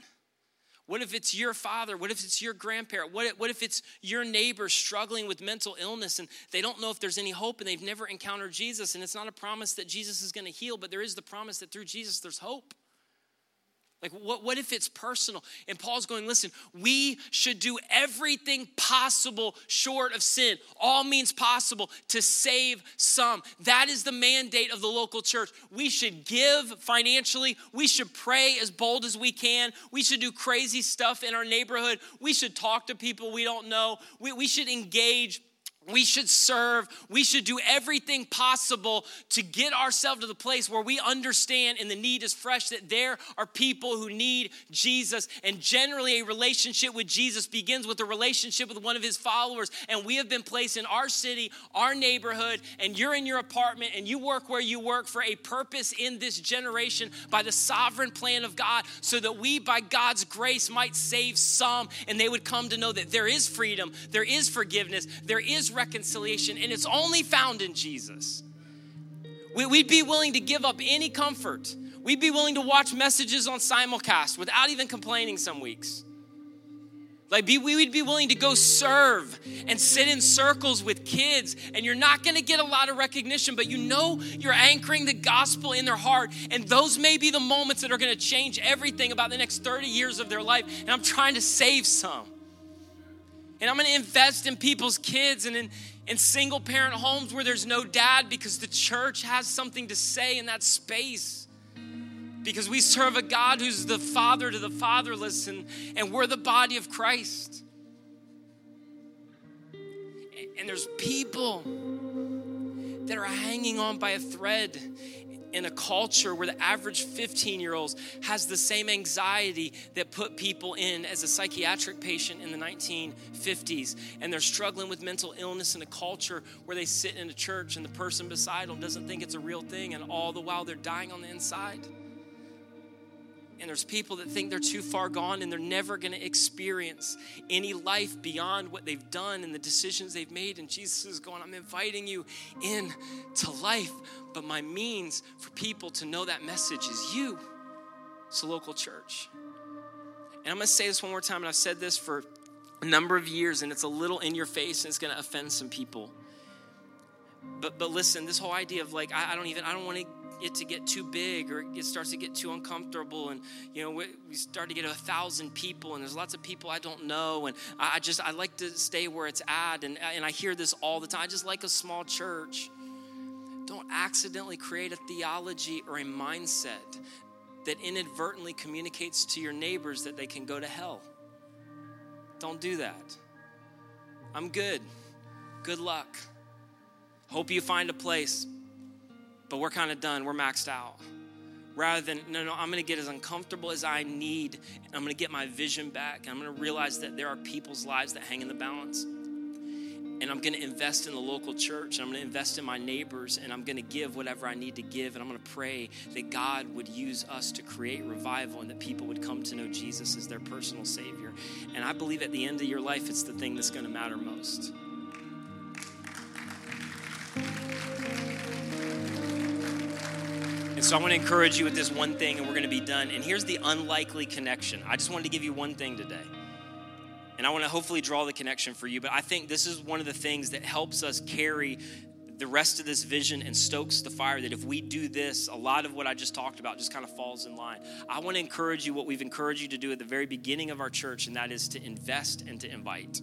What if it's your father? What if it's your grandparent? What if, what if it's your neighbor struggling with mental illness and they don't know if there's any hope and they've never encountered Jesus? And it's not a promise that Jesus is going to heal, but there is the promise that through Jesus there's hope. Like, what, what if it's personal? And Paul's going, listen, we should do everything possible short of sin, all means possible to save some. That is the mandate of the local church. We should give financially. We should pray as bold as we can. We should do crazy stuff in our neighborhood. We should talk to people we don't know. We, we should engage we should serve. We should do everything possible to get ourselves to the place where we understand and the need is fresh that there are people who need Jesus. And generally, a relationship with Jesus begins with a relationship with one of his followers. And we have been placed in our city, our neighborhood, and you're in your apartment and you work where you work for a purpose in this generation by the sovereign plan of God so that we, by God's grace, might save some and they would come to know that there is freedom, there is forgiveness, there is reconciliation, and it's only found in Jesus. We'd be willing to give up any comfort. We'd be willing to watch messages on simulcast without even complaining some weeks. Like be, we would be willing to go serve and sit in circles with kids, and you're not going to get a lot of recognition, but you know you're anchoring the gospel in their heart, and those may be the moments that are going to change everything about the next 30 years of their life. And I'm trying to save some. And I'm going to invest in people's kids and in, in single parent homes where there's no dad because the church has something to say in that space. Because we serve a God who's the father to the fatherless, and, and we're the body of Christ. And there's people that are hanging on by a thread in a culture where the average 15 year olds has the same anxiety that put people in as a psychiatric patient in the 1950s and they're struggling with mental illness in a culture where they sit in a church and the person beside them doesn't think it's a real thing and all the while they're dying on the inside and there's people that think they're too far gone and they're never going to experience any life beyond what they've done and the decisions they've made. And Jesus is going, I'm inviting you in to life. But my means for people to know that message is you. It's a local church. And I'm going to say this one more time, and I've said this for a number of years, and it's a little in your face, and it's going to offend some people. But but listen, this whole idea of like I, I don't even I don't want to it to get too big or it starts to get too uncomfortable and you know we, we start to get a thousand people and there's lots of people i don't know and i just i like to stay where it's at and, and i hear this all the time. I just like a small church. Don't accidentally create a theology or a mindset that inadvertently communicates to your neighbors that they can go to hell. Don't do that. I'm good. Good luck. Hope you find a place but we're kind of done. We're maxed out. rather than, no, no, I'm going to get as uncomfortable as I need. And I'm going to get my vision back. I'm going to realize that there are people's lives that hang in the balance. And I'm going to invest in the local church. And I'm going to invest in my neighbors. And I'm going to give whatever I need to give. And I'm going to pray that God would use us to create revival and that people would come to know Jesus as their personal Savior. And I believe at the end of your life, it's the thing that's going to matter most. So I want to encourage you with this one thing, and we're going to be done. And here's the unlikely connection. I just wanted to give you one thing today. And I want to hopefully draw the connection for you. But I think this is one of the things that helps us carry the rest of this vision and stokes the fire that if we do this, a lot of what I just talked about just kind of falls in line. I want to encourage you what we've encouraged you to do at the very beginning of our church, and that is to invest and to invite.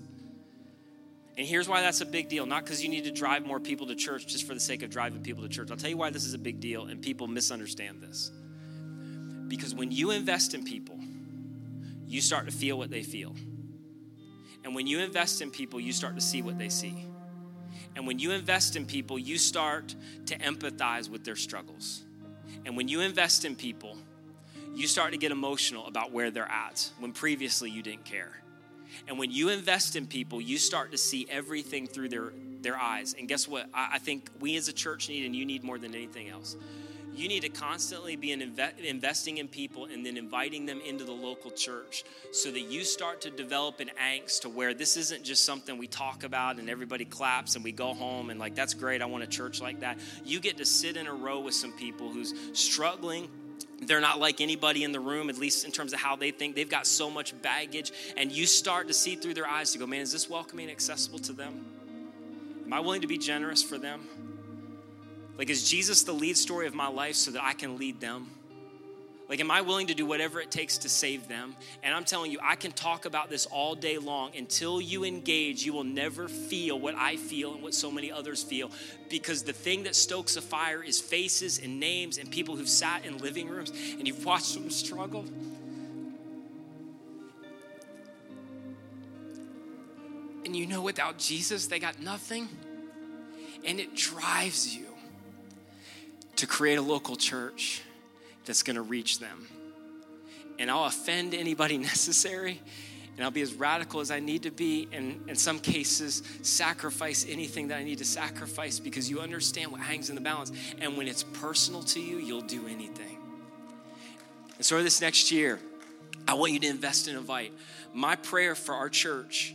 And here's why that's a big deal. Not because you need to drive more people to church just for the sake of driving people to church. I'll tell you why this is a big deal, and people misunderstand this. Because when you invest in people, you start to feel what they feel. And when you invest in people, you start to see what they see. And when you invest in people, you start to empathize with their struggles. And when you invest in people, you start to get emotional about where they're at when previously you didn't care. And when you invest in people, you start to see everything through their, their eyes. And guess what? I, I think we as a church need, and you need more than anything else. You need to constantly be inve- investing in people and then inviting them into the local church so that you start to develop an angst to where this isn't just something we talk about and everybody claps and we go home and like, that's great, I want a church like that. You get to sit in a row with some people who's struggling they're not like anybody in the room, at least in terms of how they think. They've got so much baggage, and you start to see through their eyes to go, man, is this welcoming and accessible to them? Am I willing to be generous for them? Like, is Jesus the lead story of my life so that I can lead them? Like, am I willing to do whatever it takes to save them? And I'm telling you, I can talk about this all day long. Until you engage, you will never feel what I feel and what so many others feel. Because the thing that stokes a fire is faces and names and people who've sat in living rooms and you've watched them struggle. And you know, without Jesus, they got nothing. And it drives you to create a local church that's going to reach them. And I'll offend anybody necessary, and I'll be as radical as I need to be, and in some cases, sacrifice anything that I need to sacrifice because you understand what hangs in the balance. And when it's personal to you, you'll do anything. And so, this next year, I want you to invest and invite. My prayer for our church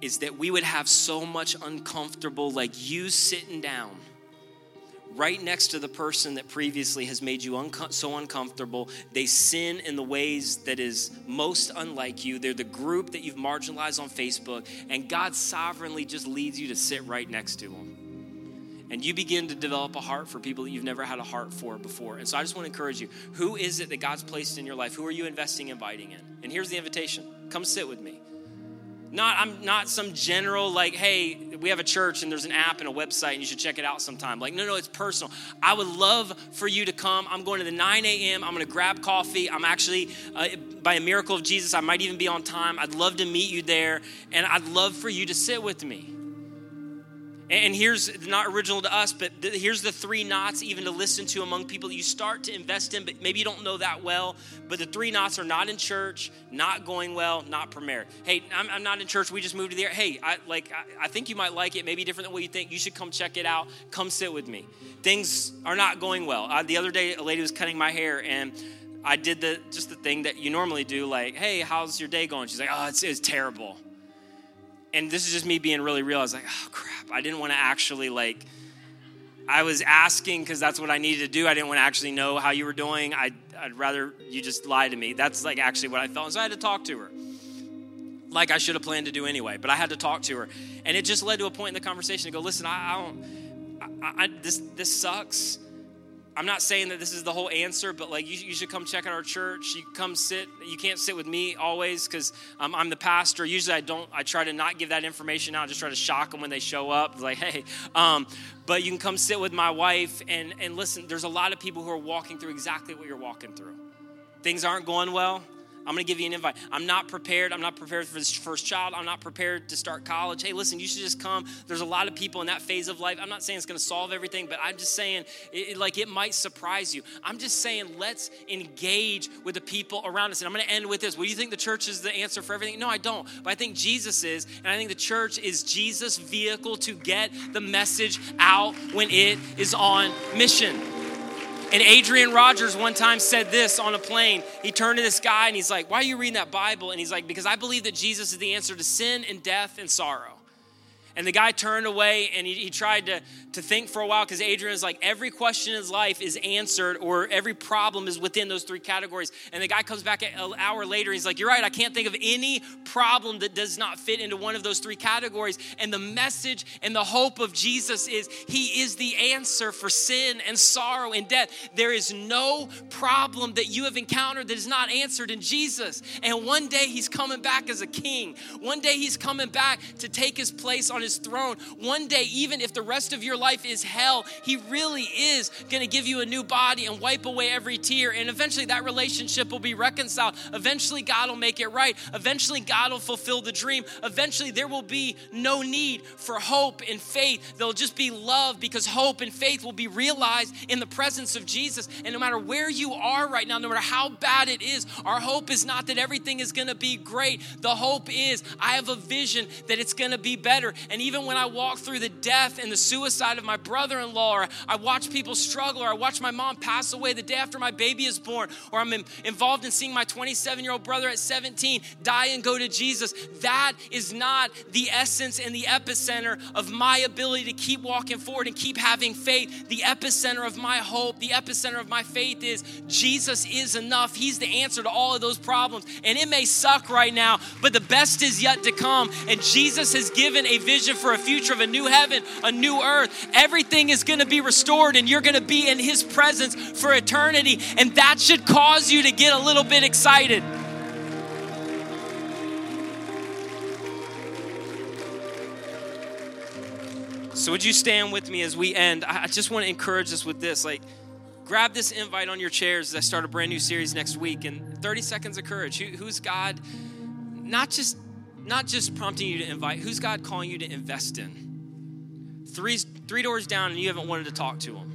is that we would have so much uncomfortable, like you sitting down right next to the person that previously has made you unco- so uncomfortable. They sin in the ways that is most unlike you. They're the group that you've marginalized on Facebook, and God sovereignly just leads you to sit right next to them. And you begin to develop a heart for people that you've never had a heart for before. And so I just want to encourage you who is it that God's placed in your life? Who are you investing, inviting in? And here's the invitation come sit with me. Not, I'm not some general, like, hey, we have a church and there's an app and a website and you should check it out sometime. Like, no, no, it's personal. I would love for you to come. I'm going to the 9 a.m. I'm going to grab coffee. I'm actually, uh, by a miracle of Jesus, I might even be on time. I'd love to meet you there. And I'd love for you to sit with me. And here's not original to us, but here's the three knots even to listen to among people that you start to invest in, but maybe you don't know that well. But the three knots are not in church, not going well, not premier. Hey, I'm, I'm not in church. We just moved to there. Hey, I like. I, I think you might like it. Maybe different than what you think. You should come check it out. Come sit with me. Things are not going well. Uh, the other day, a lady was cutting my hair and. I did the just the thing that you normally do, like, "Hey, how's your day going?" She's like, "Oh, it's, it's terrible." And this is just me being really real. I was like, oh crap, I didn't want to actually like. I was asking because that's what I needed to do. I didn't want to actually know how you were doing. I'd, I'd rather you just lie to me. That's like actually what I felt. So I had to talk to her, like I should have planned to do anyway. But I had to talk to her, and it just led to a point in the conversation to go, listen, I, I don't. I, I, this this sucks. I'm not saying that this is the whole answer, but like you, you should come check out our church. You come sit. You can't sit with me always because um, I'm the pastor. Usually I don't. I try to not give that information out. Just try to shock them when they show up. Like hey, um, but you can come sit with my wife and and listen. There's a lot of people who are walking through exactly what you're walking through. Things aren't going well. I'm going to give you an invite. I'm not prepared. I'm not prepared for this first child. I'm not prepared to start college. Hey, listen, you should just come. There's a lot of people in that phase of life. I'm not saying it's going to solve everything, but I'm just saying, it, like, it might surprise you. I'm just saying, let's engage with the people around us. And I'm going to end with this. Well, you think the church is the answer for everything? No, I don't. But I think Jesus is. And I think the church is Jesus' vehicle to get the message out when it is on mission. And Adrian Rogers one time said this on a plane. He turned to this guy and he's like, Why are you reading that Bible? And he's like, Because I believe that Jesus is the answer to sin and death and sorrow. And the guy turned away and he, he tried to, to think for a while because Adrian is like, every question in his life is answered or every problem is within those three categories. And the guy comes back an hour later. He's like, You're right. I can't think of any problem that does not fit into one of those three categories. And the message and the hope of Jesus is He is the answer for sin and sorrow and death. There is no problem that you have encountered that is not answered in Jesus. And one day He's coming back as a king. One day He's coming back to take His place on his throne. One day, even if the rest of your life is hell, he really is going to give you a new body and wipe away every tear. And eventually, that relationship will be reconciled. Eventually, God will make it right. Eventually, God will fulfill the dream. Eventually, there will be no need for hope and faith. There'll just be love because hope and faith will be realized in the presence of Jesus. And no matter where you are right now, no matter how bad it is, our hope is not that everything is going to be great. The hope is I have a vision that it's going to be better. And even when I walk through the death and the suicide of my brother in law, or I watch people struggle, or I watch my mom pass away the day after my baby is born, or I'm involved in seeing my 27 year old brother at 17 die and go to Jesus, that is not the essence and the epicenter of my ability to keep walking forward and keep having faith. The epicenter of my hope, the epicenter of my faith is Jesus is enough. He's the answer to all of those problems. And it may suck right now, but the best is yet to come. And Jesus has given a vision vision for a future of a new heaven, a new earth. Everything is going to be restored and you're going to be in His presence for eternity. And that should cause you to get a little bit excited. So, would you stand with me as we end? I just want to encourage us with this. Like, grab this invite on your chairs as I start a brand new series next week. And 30 seconds of courage. who's God? Not just not just prompting you to invite, who's God calling you to invest in? Three, three doors down and you haven't wanted to talk to him.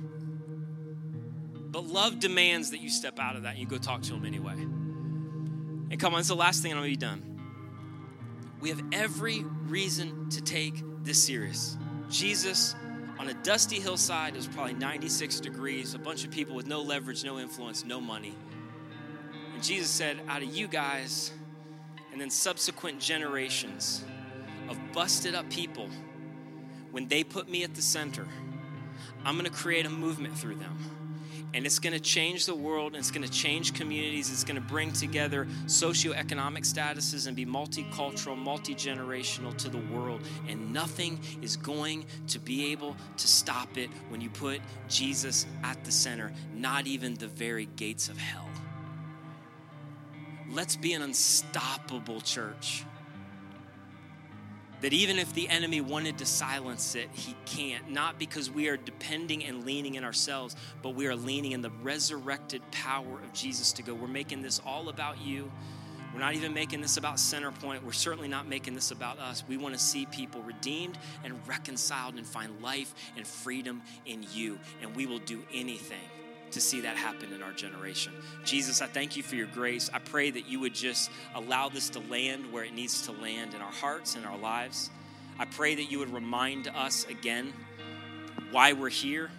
But love demands that you step out of that and you go talk to him anyway. And come on, it's the last thing I'm gonna be done. We have every reason to take this serious. Jesus on a dusty hillside, it was probably 96 degrees, a bunch of people with no leverage, no influence, no money. And Jesus said, Out of you guys, and then subsequent generations of busted up people, when they put me at the center, I'm gonna create a movement through them. And it's gonna change the world, and it's gonna change communities, it's gonna bring together socioeconomic statuses and be multicultural, multi generational to the world. And nothing is going to be able to stop it when you put Jesus at the center, not even the very gates of hell let's be an unstoppable church. That even if the enemy wanted to silence it, he can't. Not because we are depending and leaning in ourselves, but we are leaning in the resurrected power of Jesus to go. We're making this all about you. We're not even making this about Centerpoint. We're certainly not making this about us. We want to see people redeemed and reconciled and find life and freedom in you. And we will do anything to see that happen in our generation. Jesus, I thank you for your grace. I pray that you would just allow this to land where it needs to land in our hearts and our lives. I pray that you would remind us again why we're here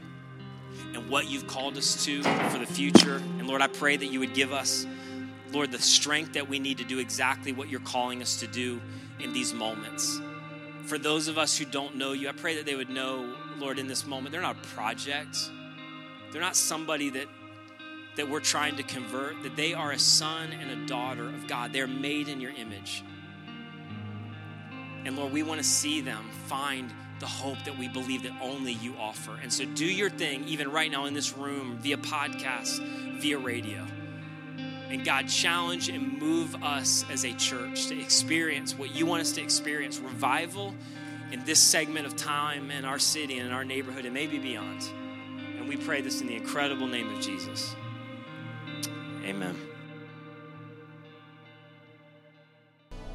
and what you've called us to for the future. And Lord, I pray that you would give us, Lord, the strength that we need to do exactly what you're calling us to do in these moments. For those of us who don't know you, I pray that they would know, Lord, in this moment, they're not a project they're not somebody that that we're trying to convert, that they are a son and a daughter of God. They're made in your image. And Lord, we want to see them find the hope that we believe that only you offer. And so do your thing, even right now in this room, via podcast, via radio. And God, challenge and move us as a church to experience what you want us to experience revival in this segment of time in our city and in our neighborhood and maybe beyond. We pray this in the incredible name of Jesus. Amen.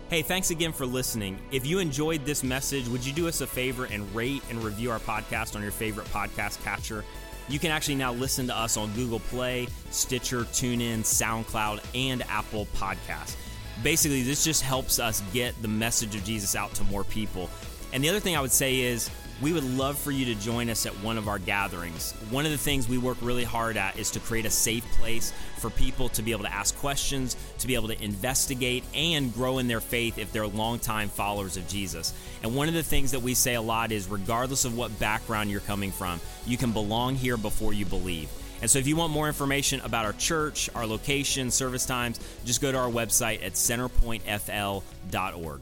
Hey, thanks again for listening. If you enjoyed this message, would you do us a favor and rate and review our podcast on your favorite podcast catcher? You can actually now listen to us on Google Play, Stitcher, TuneIn, SoundCloud, and Apple Podcasts. Basically, this just helps us get the message of Jesus out to more people. And the other thing I would say is, we would love for you to join us at one of our gatherings. One of the things we work really hard at is to create a safe place for people to be able to ask questions, to be able to investigate, and grow in their faith if they're longtime followers of Jesus. And one of the things that we say a lot is regardless of what background you're coming from, you can belong here before you believe. And so, if you want more information about our church, our location, service times, just go to our website at centerpointfl.org.